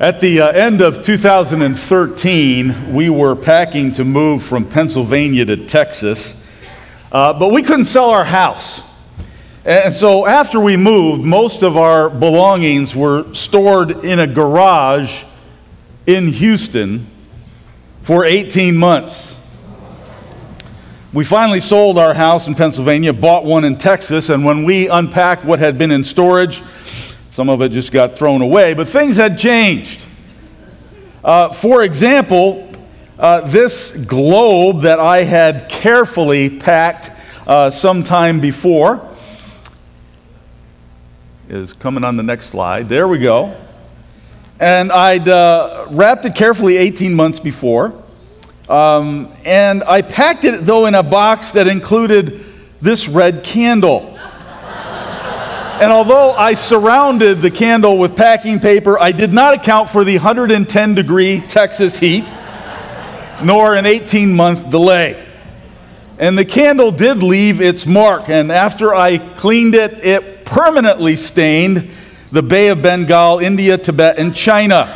At the uh, end of 2013, we were packing to move from Pennsylvania to Texas, uh, but we couldn't sell our house. And so after we moved, most of our belongings were stored in a garage in Houston for 18 months. We finally sold our house in Pennsylvania, bought one in Texas, and when we unpacked what had been in storage, some of it just got thrown away, but things had changed. Uh, for example, uh, this globe that I had carefully packed uh, some time before is coming on the next slide. There we go. And I'd uh, wrapped it carefully 18 months before. Um, and I packed it, though, in a box that included this red candle. And although I surrounded the candle with packing paper, I did not account for the 110 degree Texas heat, nor an 18 month delay. And the candle did leave its mark, and after I cleaned it, it permanently stained the Bay of Bengal, India, Tibet, and China.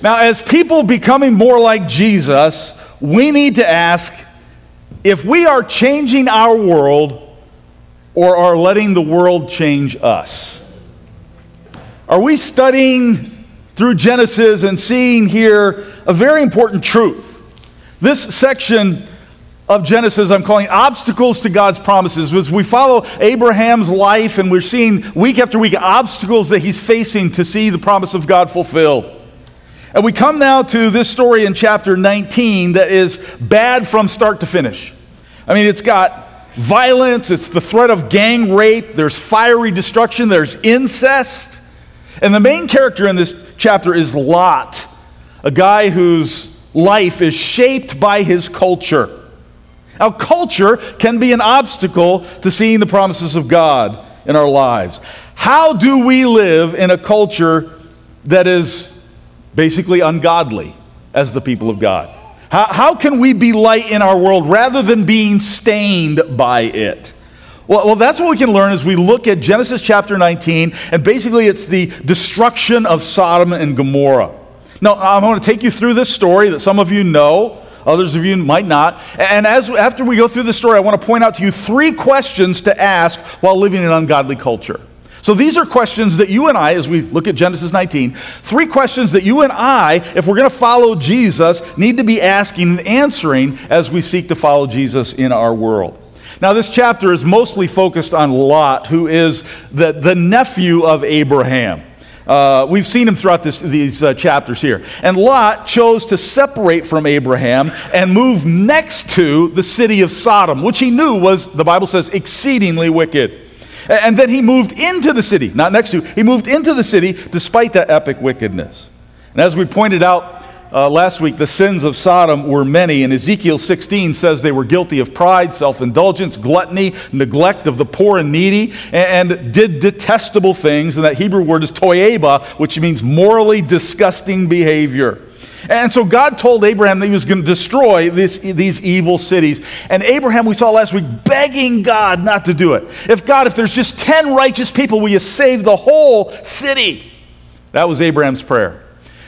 Now, as people becoming more like Jesus, we need to ask if we are changing our world or are letting the world change us. Are we studying through Genesis and seeing here a very important truth? This section of Genesis I'm calling obstacles to God's promises. As we follow Abraham's life and we're seeing week after week obstacles that he's facing to see the promise of God fulfilled. And we come now to this story in chapter 19 that is bad from start to finish. I mean, it's got violence, it's the threat of gang rape, there's fiery destruction, there's incest. And the main character in this chapter is Lot, a guy whose life is shaped by his culture. Now, culture can be an obstacle to seeing the promises of God in our lives. How do we live in a culture that is basically ungodly as the people of God? How, how can we be light in our world rather than being stained by it? Well, well, that's what we can learn as we look at Genesis chapter 19, and basically it's the destruction of Sodom and Gomorrah. Now, I'm going to take you through this story that some of you know, others of you might not. And as, after we go through the story, I want to point out to you three questions to ask while living in an ungodly culture. So these are questions that you and I, as we look at Genesis 19, three questions that you and I, if we're going to follow Jesus, need to be asking and answering as we seek to follow Jesus in our world. Now, this chapter is mostly focused on Lot, who is the, the nephew of Abraham. Uh, we've seen him throughout this, these uh, chapters here. And Lot chose to separate from Abraham and move next to the city of Sodom, which he knew was, the Bible says, exceedingly wicked. And then he moved into the city, not next to, he moved into the city despite that epic wickedness. And as we pointed out uh, last week, the sins of Sodom were many, and Ezekiel 16 says they were guilty of pride, self indulgence, gluttony, neglect of the poor and needy, and, and, did detestable things. And that Hebrew word is toyeba, which means morally disgusting behavior. And so God told Abraham that he was going to destroy this, these evil cities. And Abraham, we saw last week, begging God not to do it. If God, if there's just 10 righteous people, will you save the whole city? That was Abraham's prayer.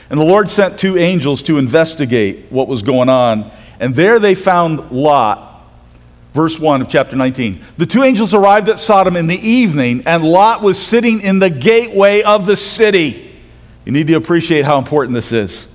And the Lord sent two angels to investigate what was going on. And there they found Lot. Verse 1 of chapter 19. The two angels arrived at Sodom in the evening, and Lot was sitting in the gateway of the city. You need to appreciate how important this is.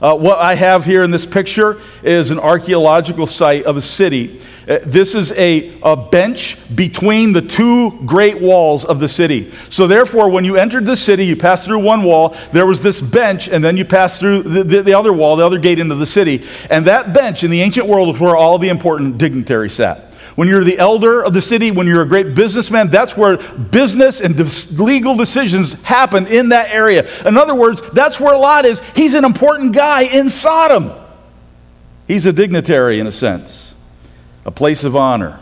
Uh, what I have here in this picture is an archaeological site of a city. Uh, this is a, a bench between the two great walls of the city. So, therefore, when you entered the city, you passed through one wall, there was this bench, and then you passed through the, the, the other wall, the other gate into the city. And that bench in the ancient world was where all the important dignitaries sat. When you're the elder of the city, when you're a great businessman, that's where business and legal decisions happen in that area. In other words, that's where Lot is. He's an important guy in Sodom. He's a dignitary in a sense, a place of honor.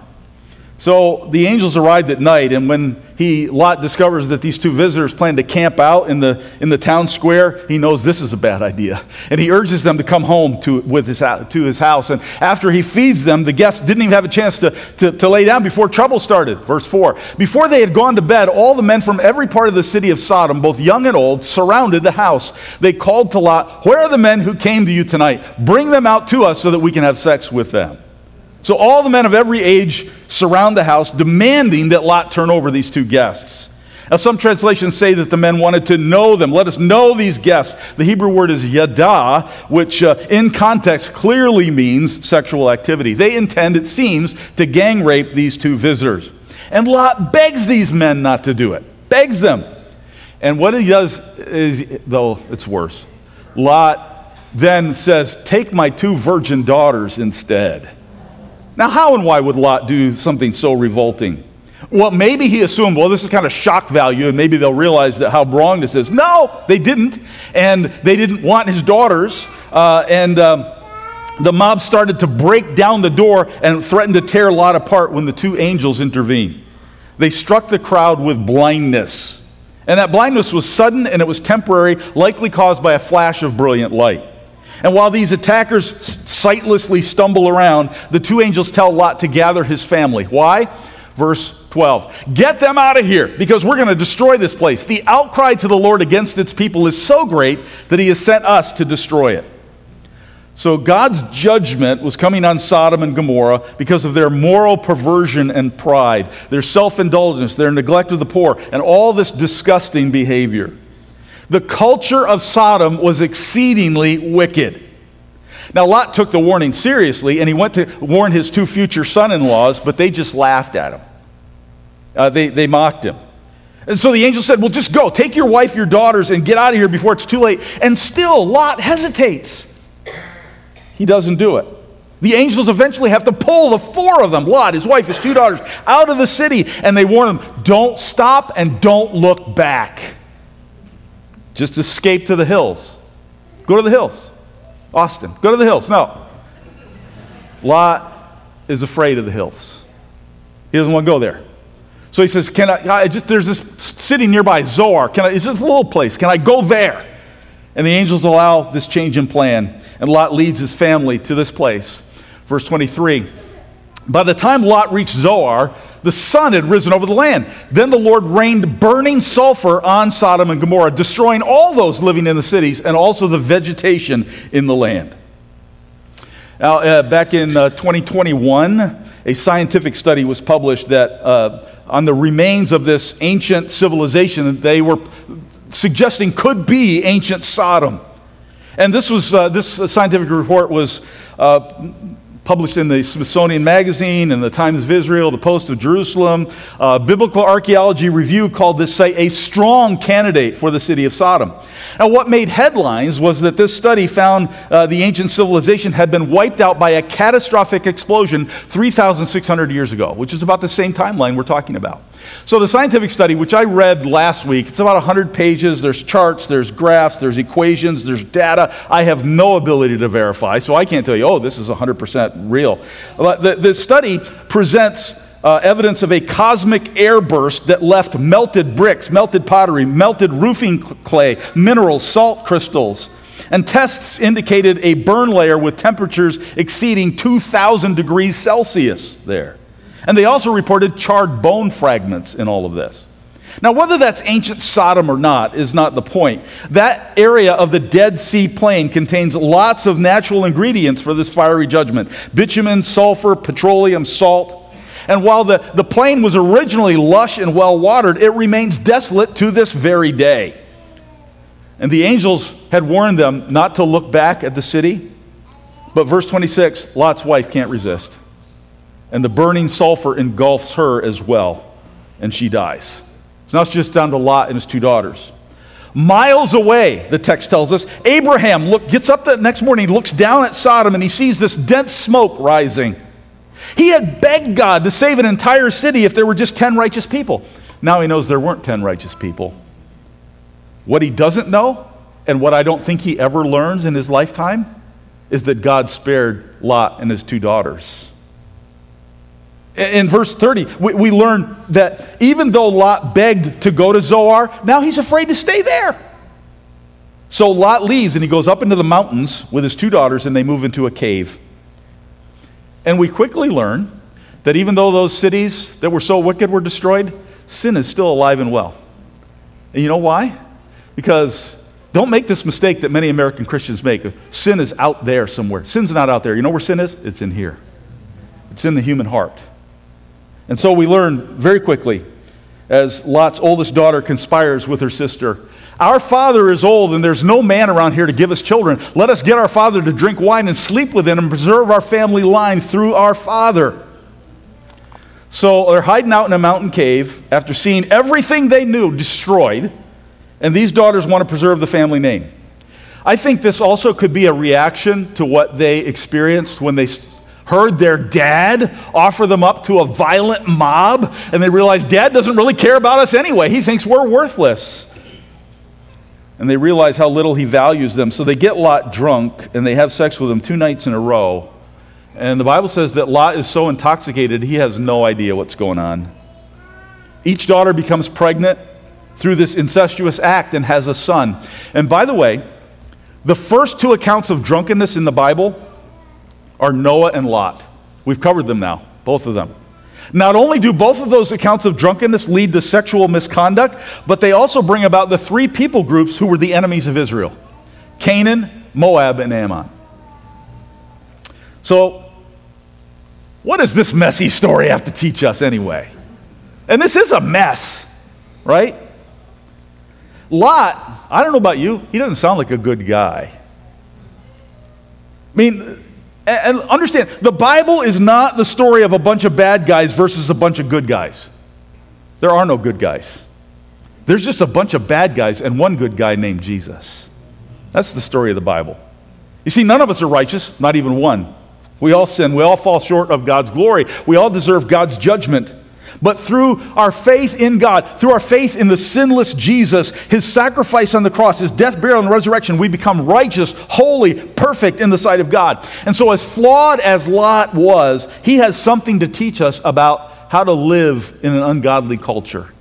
So the angels arrived at night, and when he, Lot discovers that these two visitors plan to camp out in the, in the town square, he knows this is a bad idea. And he urges them to come home to, with his, to his house. And after he feeds them, the guests didn't even have a chance to, to, to lay down before trouble started. Verse 4 Before they had gone to bed, all the men from every part of the city of Sodom, both young and old, surrounded the house. They called to Lot, Where are the men who came to you tonight? Bring them out to us so that we can have sex with them. So all the men of every age surround the house, demanding that Lot turn over these two guests. Now, some translations say that the men wanted to know them. Let us know these guests. The Hebrew word is yada, which uh, in context clearly means sexual activity. They intend, it seems, to gang rape these two visitors. And Lot begs these men not to do it, begs them. And what he does is, though it's worse, Lot then says, Take my two virgin daughters instead. Now, how and why would Lot do something so revolting? Well, maybe he assumed, well, this is kind of shock value, and maybe they'll realize that how wrong this is. No, they didn't. And they didn't want his daughters. Uh, and um, the mob started to break down the door and threatened to tear Lot apart when the two angels intervened. They struck the crowd with blindness. And that blindness was sudden and it was temporary, likely caused by a flash of brilliant light. And while these attackers sightlessly stumble around, the two angels tell Lot to gather his family. Why? Verse 12. Get them out of here because we're going to destroy this place. The outcry to the Lord against its people is so great that he has sent us to destroy it. So God's judgment was coming on Sodom and Gomorrah because of their moral perversion and pride, their self indulgence, their neglect of the poor, and all this disgusting behavior. The culture of Sodom was exceedingly wicked. Now, Lot took the warning seriously and he went to warn his two future son in laws, but they just laughed at him. Uh, they, they mocked him. And so the angel said, Well, just go, take your wife, your daughters, and get out of here before it's too late. And still, Lot hesitates. He doesn't do it. The angels eventually have to pull the four of them, Lot, his wife, his two daughters, out of the city, and they warn them, Don't stop and don't look back. Just escape to the hills. Go to the hills. Austin, go to the hills. No. Lot is afraid of the hills. He doesn't want to go there. So he says, Can I, I just, there's this city nearby, Zoar. Can I, it's this little place. Can I go there? And the angels allow this change in plan. And Lot leads his family to this place. Verse 23. By the time Lot reached Zoar, the sun had risen over the land. Then the Lord rained burning sulfur on Sodom and Gomorrah, destroying all those living in the cities and also the vegetation in the land. Now, uh, back in uh, 2021, a scientific study was published that uh, on the remains of this ancient civilization, they were suggesting could be ancient Sodom. And this was uh, this scientific report was uh, published in the Smithsonian Magazine and the Times of Israel, the Post of Jerusalem. Uh, Biblical Archaeology Review called this site a strong candidate for the city of Sodom. Now, what made headlines was that this study found uh, the ancient civilization had been wiped out by a catastrophic explosion 3,600 years ago, which is about the same timeline we're talking about. So, the scientific study, which I read last week, it's about 100 pages. There's charts, there's graphs, there's equations, there's data. I have no ability to verify, so I can't tell you, oh, this is 100% real. But the, the study presents uh, evidence of a cosmic airburst that left melted bricks, melted pottery, melted roofing clay, minerals, salt crystals. And tests indicated a burn layer with temperatures exceeding 2,000 degrees Celsius there. And they also reported charred bone fragments in all of this. Now, whether that's ancient Sodom or not is not the point. That area of the Dead Sea Plain contains lots of natural ingredients for this fiery judgment bitumen, sulfur, petroleum, salt. And while the, the plain was originally lush and well watered, it remains desolate to this very day. And the angels had warned them not to look back at the city. But verse 26 Lot's wife can't resist and the burning sulfur engulfs her as well, and she dies. So now it's just down to Lot and his two daughters. Miles away, the text tells us, Abraham look, gets up the next morning, he looks down at Sodom, and he sees this dense smoke rising. He had begged God to save an entire city if there were just 10 righteous people. Now he knows there weren't 10 righteous people. What he doesn't know, and what I don't think he ever learns in his lifetime, is that God spared Lot and his two daughters In verse 30, we, we learn that even though Lot begged to go to Zoar, now he's afraid to stay there. So Lot leaves and he goes up into the mountains with his two daughters and they move into a cave. And we quickly learn that even though those cities that were so wicked were destroyed, sin is still alive and well. And you know why? Because don't make this mistake that many American Christians make. Sin is out there somewhere. Sin's not out there. You know where sin is? It's in here, it's in the human heart. And so we learn very quickly as Lot's oldest daughter conspires with her sister our father is old, and there's no man around here to give us children. Let us get our father to drink wine and sleep with him and preserve our family line through our father. So they're hiding out in a mountain cave after seeing everything they knew destroyed, and these daughters want to preserve the family name. I think this also could be a reaction to what they experienced when they heard their dad offer them up to a violent mob, and they realized dad doesn't really care about us anyway. He thinks we're worthless and they realize how little he values them. So they get Lot drunk and they have sex with him two nights in a row. And the Bible says that Lot is so intoxicated, he has no idea what's going on. Each daughter becomes pregnant through this incestuous act and has a son. And by the way, the first two accounts of drunkenness in the Bible are Noah and Lot. We've covered them now, both of them. Not only do both of those accounts of drunkenness lead to sexual misconduct, but they also bring about the three people groups who were the enemies of Israel Canaan, Moab, and Ammon. So, what does this messy story have to teach us anyway? And this is a mess, right? Lot, I don't know about you, he doesn't sound like a good guy. I mean, and understand, the Bible is not the story of a bunch of bad guys versus a bunch of good guys. There are no good guys. There's just a bunch of bad guys and one good guy named Jesus. That's the story of the Bible. You see, none of us are righteous, not even one. We all sin. We all fall short of God's glory. We all deserve God's judgment. But through our faith in God, through our faith in the sinless Jesus, his sacrifice on the cross, his death, burial, and resurrection, we become righteous, holy, perfect in the sight of God. And so, as flawed as Lot was, he has something to teach us about how to live in an ungodly culture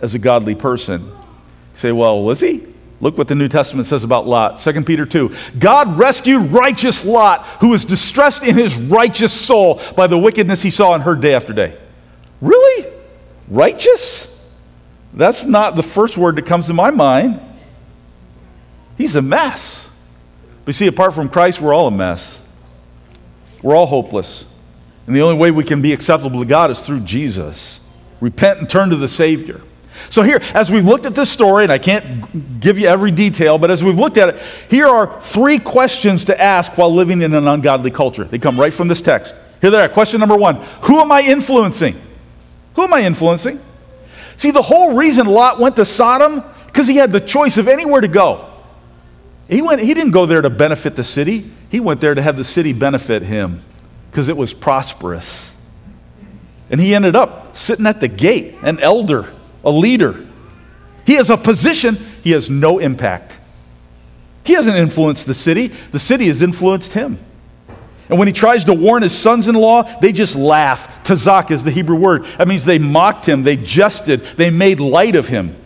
as a godly person. You say, well, was he? Look what the New Testament says about Lot. 2 Peter 2. God rescued righteous Lot, who was distressed in his righteous soul by the wickedness he saw and heard day after day. Really? Righteous? That's not the first word that comes to my mind. He's a mess. But see, apart from Christ, we're all a mess. We're all hopeless. And the only way we can be acceptable to God is through Jesus. Repent and turn to the Savior. So, here, as we've looked at this story, and I can't give you every detail, but as we've looked at it, here are three questions to ask while living in an ungodly culture. They come right from this text. Here they are. Question number one Who am I influencing? Who am I influencing? See, the whole reason Lot went to Sodom, because he had the choice of anywhere to go. He, went, he didn't go there to benefit the city, he went there to have the city benefit him because it was prosperous. And he ended up sitting at the gate, an elder, a leader. He has a position, he has no impact. He hasn't influenced the city, the city has influenced him. And when he tries to warn his sons in law, they just laugh. Tazak is the Hebrew word. That means they mocked him, they jested, they made light of him.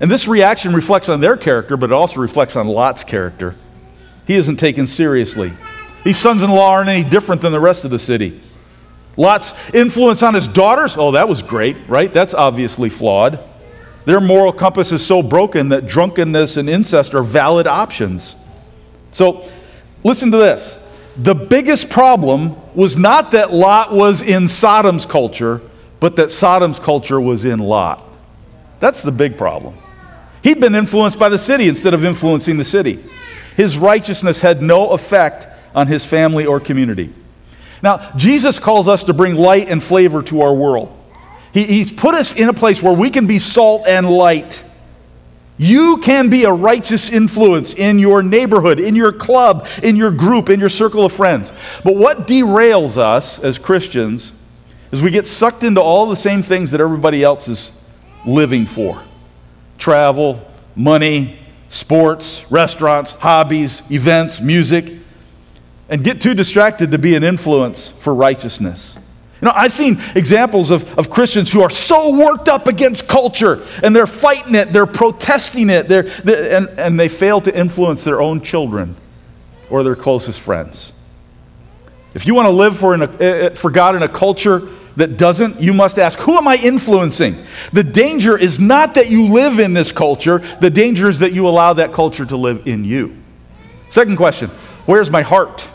And this reaction reflects on their character, but it also reflects on Lot's character. He isn't taken seriously. These sons in law aren't any different than the rest of the city. Lot's influence on his daughters, oh, that was great, right? That's obviously flawed. Their moral compass is so broken that drunkenness and incest are valid options. So, listen to this the biggest problem was not that Lot was in Sodom's culture, but that Sodom's culture was in Lot. That's the big problem. He'd been influenced by the city instead of influencing the city. His righteousness had no effect on his family or community. Now, Jesus calls us to bring light and flavor to our world. He, he's put us in a place where we can be salt and light. You can be a righteous influence in your neighborhood, in your club, in your group, in your circle of friends. But what derails us as Christians is we get sucked into all the same things that everybody else is living for travel, money, sports, restaurants, hobbies, events, music, and get too distracted to be an influence for righteousness. You know, I've seen examples of, of Christians who are so worked up against culture and they're fighting it, they're protesting it, they're, they're, and, and they fail to influence their own children or their closest friends. If you want to live for, a, eh, eh, for God in a culture that doesn't, you must ask, who am I influencing? The danger is not that you live in this culture, the danger is that you allow that culture to live in you. Second question Where's my heart?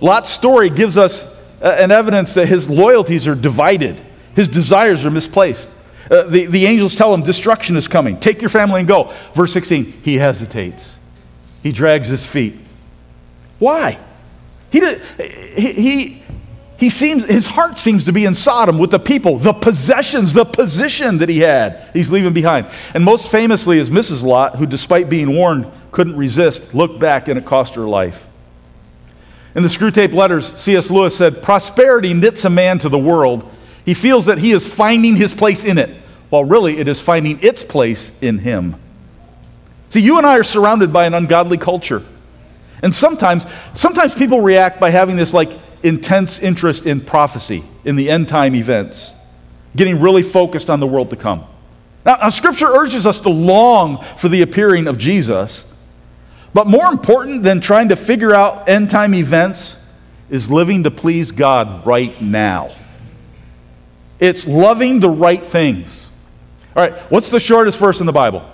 Lot's story gives us an evidence that his loyalties are divided, his desires are misplaced. Uh, the, the angels tell him destruction is coming. Take your family and go. Verse 16, he hesitates. He drags his feet. Why? He, did, he, he, he seems, his heart seems to be in Sodom with the people, the possessions, the position that he had, he's leaving behind. And most famously is Mrs. Lot, who, despite being warned, couldn't resist, looked back, and it cost her life. In the Screwtape Letters, C.S. Lewis said, Prosperity knits a man to the world. He feels that he is finding his place in it, while really it is finding its place in him. See, you and I are surrounded by an ungodly culture. And sometimes, sometimes people react by having this like intense interest in prophecy, in the end time events, getting really focused on the world to come. Now, now, Scripture urges us to long for the appearing of Jesus. But more important than trying to figure out end time events is living to please God right now. It's loving the right things. All right, what's the shortest verse in the Bible?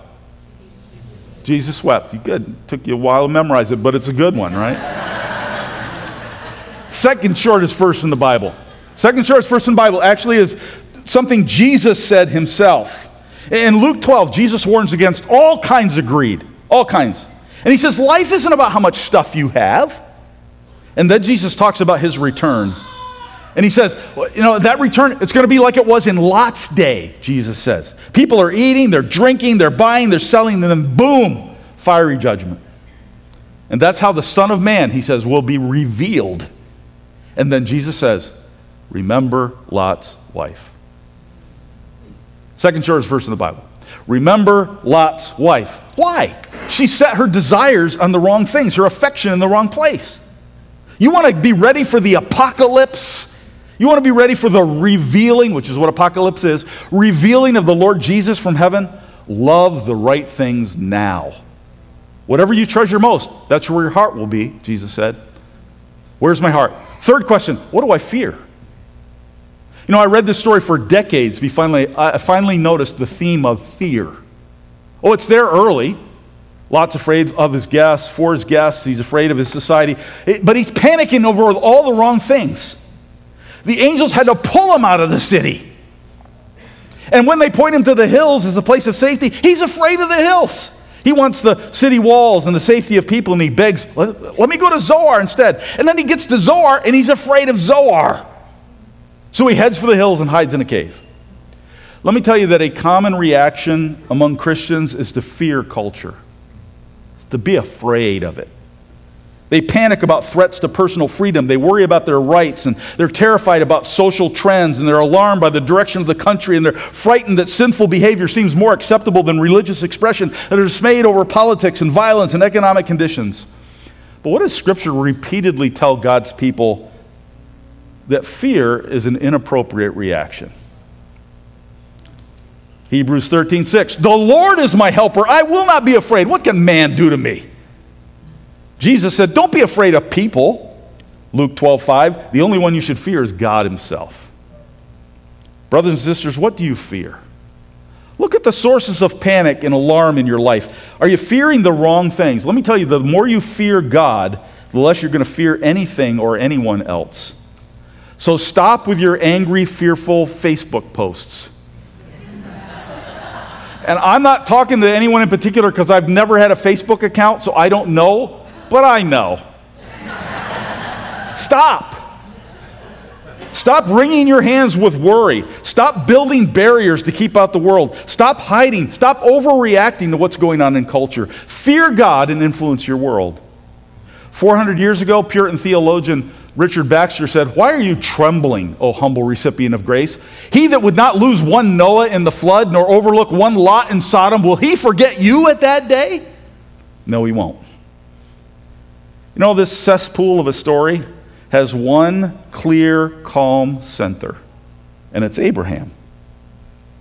Jesus wept. You good. Took you a while to memorize it, but it's a good one, right? Second shortest verse in the Bible. Second shortest verse in the Bible actually is something Jesus said himself. In Luke 12, Jesus warns against all kinds of greed, all kinds. And he says, Life isn't about how much stuff you have. And then Jesus talks about his return. And he says, You know, that return, it's going to be like it was in Lot's day, Jesus says. People are eating, they're drinking, they're buying, they're selling, and then boom, fiery judgment. And that's how the Son of Man, he says, will be revealed. And then Jesus says, Remember Lot's wife. Second shortest verse in the Bible. Remember Lot's wife. Why? She set her desires on the wrong things, her affection in the wrong place. You want to be ready for the apocalypse? You want to be ready for the revealing, which is what apocalypse is, revealing of the Lord Jesus from heaven? Love the right things now. Whatever you treasure most, that's where your heart will be, Jesus said. Where's my heart? Third question What do I fear? You know, I read this story for decades. We finally, I finally noticed the theme of fear. Oh, it's there early. Lot's afraid of his guests, for his guests. He's afraid of his society. But he's panicking over all the wrong things. The angels had to pull him out of the city. And when they point him to the hills as a place of safety, he's afraid of the hills. He wants the city walls and the safety of people, and he begs, let, let me go to Zoar instead. And then he gets to Zoar, and he's afraid of Zoar. So he heads for the hills and hides in a cave. Let me tell you that a common reaction among Christians is to fear culture, to be afraid of it. They panic about threats to personal freedom. They worry about their rights and they're terrified about social trends and they're alarmed by the direction of the country and they're frightened that sinful behavior seems more acceptable than religious expression. They're dismayed over politics and violence and economic conditions. But what does Scripture repeatedly tell God's people that fear is an inappropriate reaction. Hebrews 13, 6. The Lord is my helper. I will not be afraid. What can man do to me? Jesus said, Don't be afraid of people. Luke 12, 5. The only one you should fear is God Himself. Brothers and sisters, what do you fear? Look at the sources of panic and alarm in your life. Are you fearing the wrong things? Let me tell you, the more you fear God, the less you're going to fear anything or anyone else. So stop with your angry, fearful Facebook posts. And I'm not talking to anyone in particular because I've never had a Facebook account, so I don't know, but I know. Stop. Stop wringing your hands with worry. Stop building barriers to keep out the world. Stop hiding. Stop overreacting to what's going on in culture. Fear God and influence your world. 400 years ago, Puritan theologian Richard Baxter said, Why are you trembling, O humble recipient of grace? He that would not lose one Noah in the flood, nor overlook one Lot in Sodom, will he forget you at that day? No, he won't. You know, this cesspool of a story, has one clear, calm center, and it's Abraham.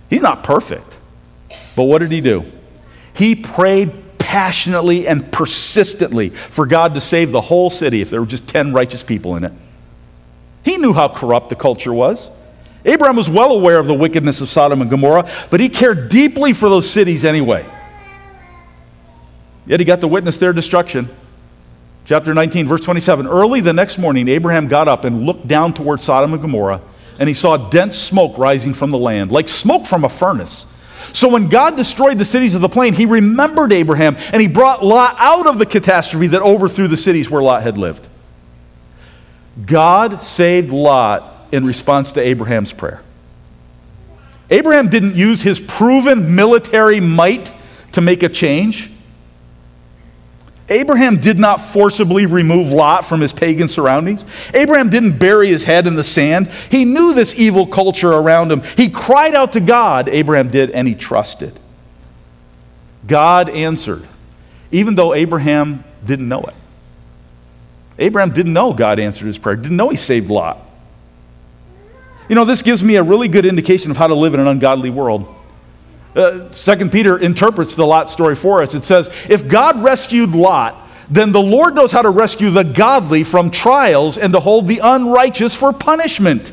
He's not perfect, but what did he do? He prayed passionately and persistently for God to save the whole city if there were just 10 righteous people in it. He knew how corrupt the culture was. Abraham was well aware of the wickedness of Sodom and Gomorrah, but he cared deeply for those cities anyway. Yet he got to witness their destruction. Chapter 19, verse 27. Early the next morning, Abraham got up and looked down toward Sodom and Gomorrah, and he saw dense smoke rising from the land, like smoke from a furnace. So when God destroyed the cities of the plain, he remembered Abraham, and he brought Lot out of the catastrophe that overthrew the cities where Lot had lived. God saved Lot in response to Abraham's prayer. Abraham didn't use his proven military might to make a change. Abraham did not forcibly remove Lot from his pagan surroundings. Abraham didn't bury his head in the sand. He knew this evil culture around him. He cried out to God, Abraham did, and he trusted. God answered, even though Abraham didn't know it. Abraham didn't know God answered his prayer, didn't know he saved Lot. You know, this gives me a really good indication of how to live in an ungodly world. Uh, Second Peter interprets the Lot story for us. It says, If God rescued Lot, then the Lord knows how to rescue the godly from trials and to hold the unrighteous for punishment.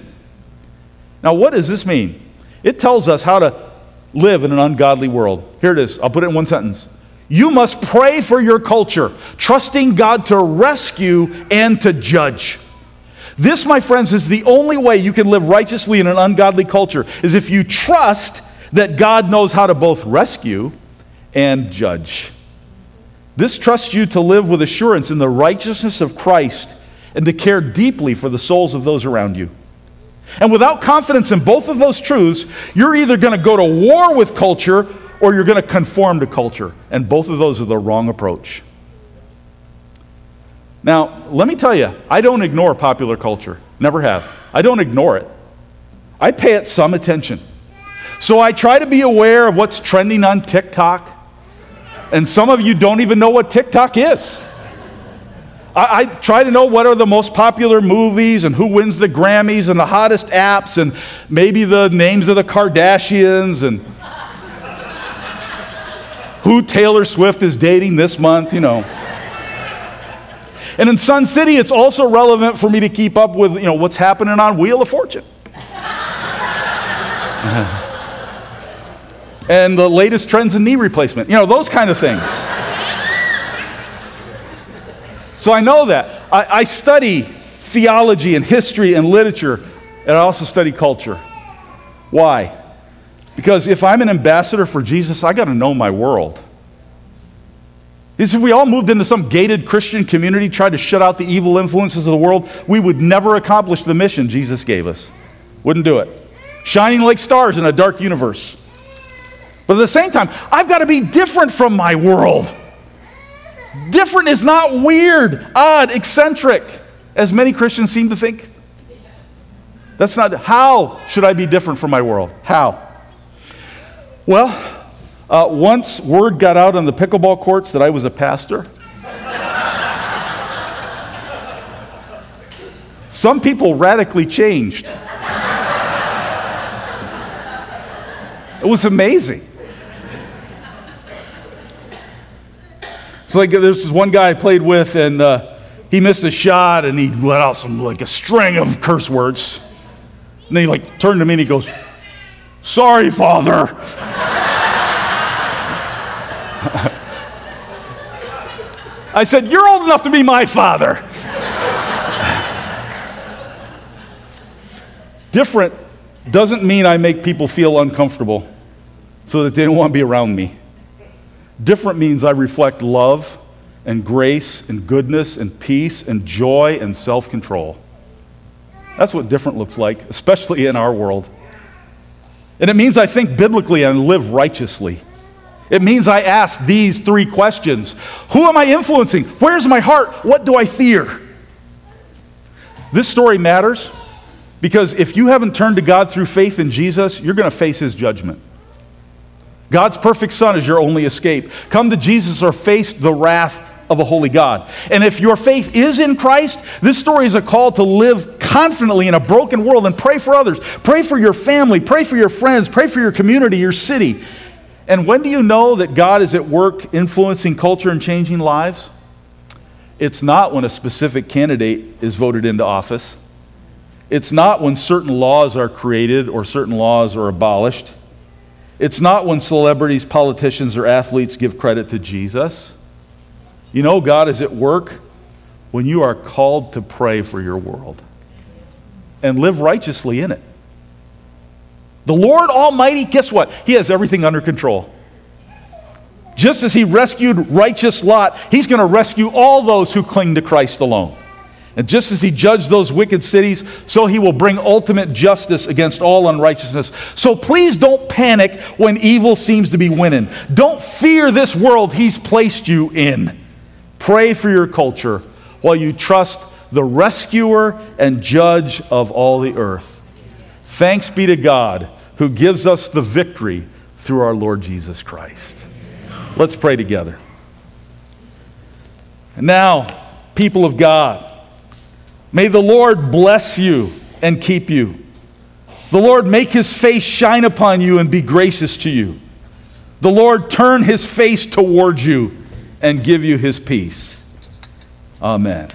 Now, what does this mean? It tells us how to live in an ungodly world. Here it is. I'll put it in one sentence. You must pray for your culture, trusting God to rescue and to judge. This, my friends, is the only way you can live righteously in an ungodly culture, is if you trust that God knows how to both rescue and judge. This trusts you to live with assurance in the righteousness of Christ and to care deeply for the souls of those around you. And without confidence in both of those truths, you're either going to go to war with culture or you're going to conform to culture. And both of those are the wrong approach. Now, let me tell you, I don't ignore popular culture. Never have. I don't ignore it. I pay it some attention. So I try to be aware of what's trending on TikTok. And some of you don't even know what TikTok is. I, I, try to know what are the most popular movies and who wins the Grammys and the hottest apps and maybe the names of the Kardashians and who Taylor Swift is dating this month, you know. And in Sun City, it's also relevant for me to keep up with, you know, what's happening on Wheel of Fortune. and the latest trends in knee replacement. You know, those kind of things. so I know that. I, I study theology and history and literature, and I also study culture. Why? Because if I'm an ambassador for Jesus, I got to know my world. If we all moved into some gated Christian community, tried to shut out the evil influences of the world, we would never accomplish the mission Jesus gave us. Wouldn't do it. Shining like stars in a dark universe. But at the same time, I've got to be different from my world. Different is not weird, odd, eccentric, as many Christians seem to think. That's not, how should I be different from my world? How? Well, uh, once word got out on the pickleball courts that I was a pastor, some people radically changed. It was amazing. It's like there's this one guy I played with, and uh, he missed a shot, and he let out some like a string of curse words. And then he like turned to me and he goes, "Sorry, father." I said, "You're old enough to be my father." Different doesn't mean I make people feel uncomfortable so that they don't want to be around me. Different means I reflect love and grace and goodness and peace and joy and self control. That's what different looks like, especially in our world. And it means I think biblically and live righteously. It means I ask these three questions Who am I influencing? Where's my heart? What do I fear? This story matters because if you haven't turned to God through faith in Jesus, you're going to face his judgment. God's perfect Son is your only escape. Come to Jesus or face the wrath of a holy God. And if your faith is in Christ, this story is a call to live confidently in a broken world and pray for others. Pray for your family, pray for your friends, pray for your community, your city. And when do you know that God is at work influencing culture and changing lives? It's not when a specific candidate is voted into office. It's not when certain laws are created or certain laws are abolished. It's not when celebrities, politicians, or athletes give credit to Jesus. You know, God is at work when you are called to pray for your world and live righteously in it. The Lord Almighty, guess what? He has everything under control. Just as He rescued righteous Lot, He's going to rescue all those who cling to Christ alone. And just as he judged those wicked cities, so he will bring ultimate justice against all unrighteousness. So please don't panic when evil seems to be winning. Don't fear this world he's placed you in. Pray for your culture while you trust the rescuer and judge of all the earth. Thanks be to God who gives us the victory through our Lord Jesus Christ. Let's pray together. And now, people of God, May the Lord bless you and keep you. The Lord make his face shine upon you and be gracious to you. The Lord turn his face towards you and give you his peace. Amen.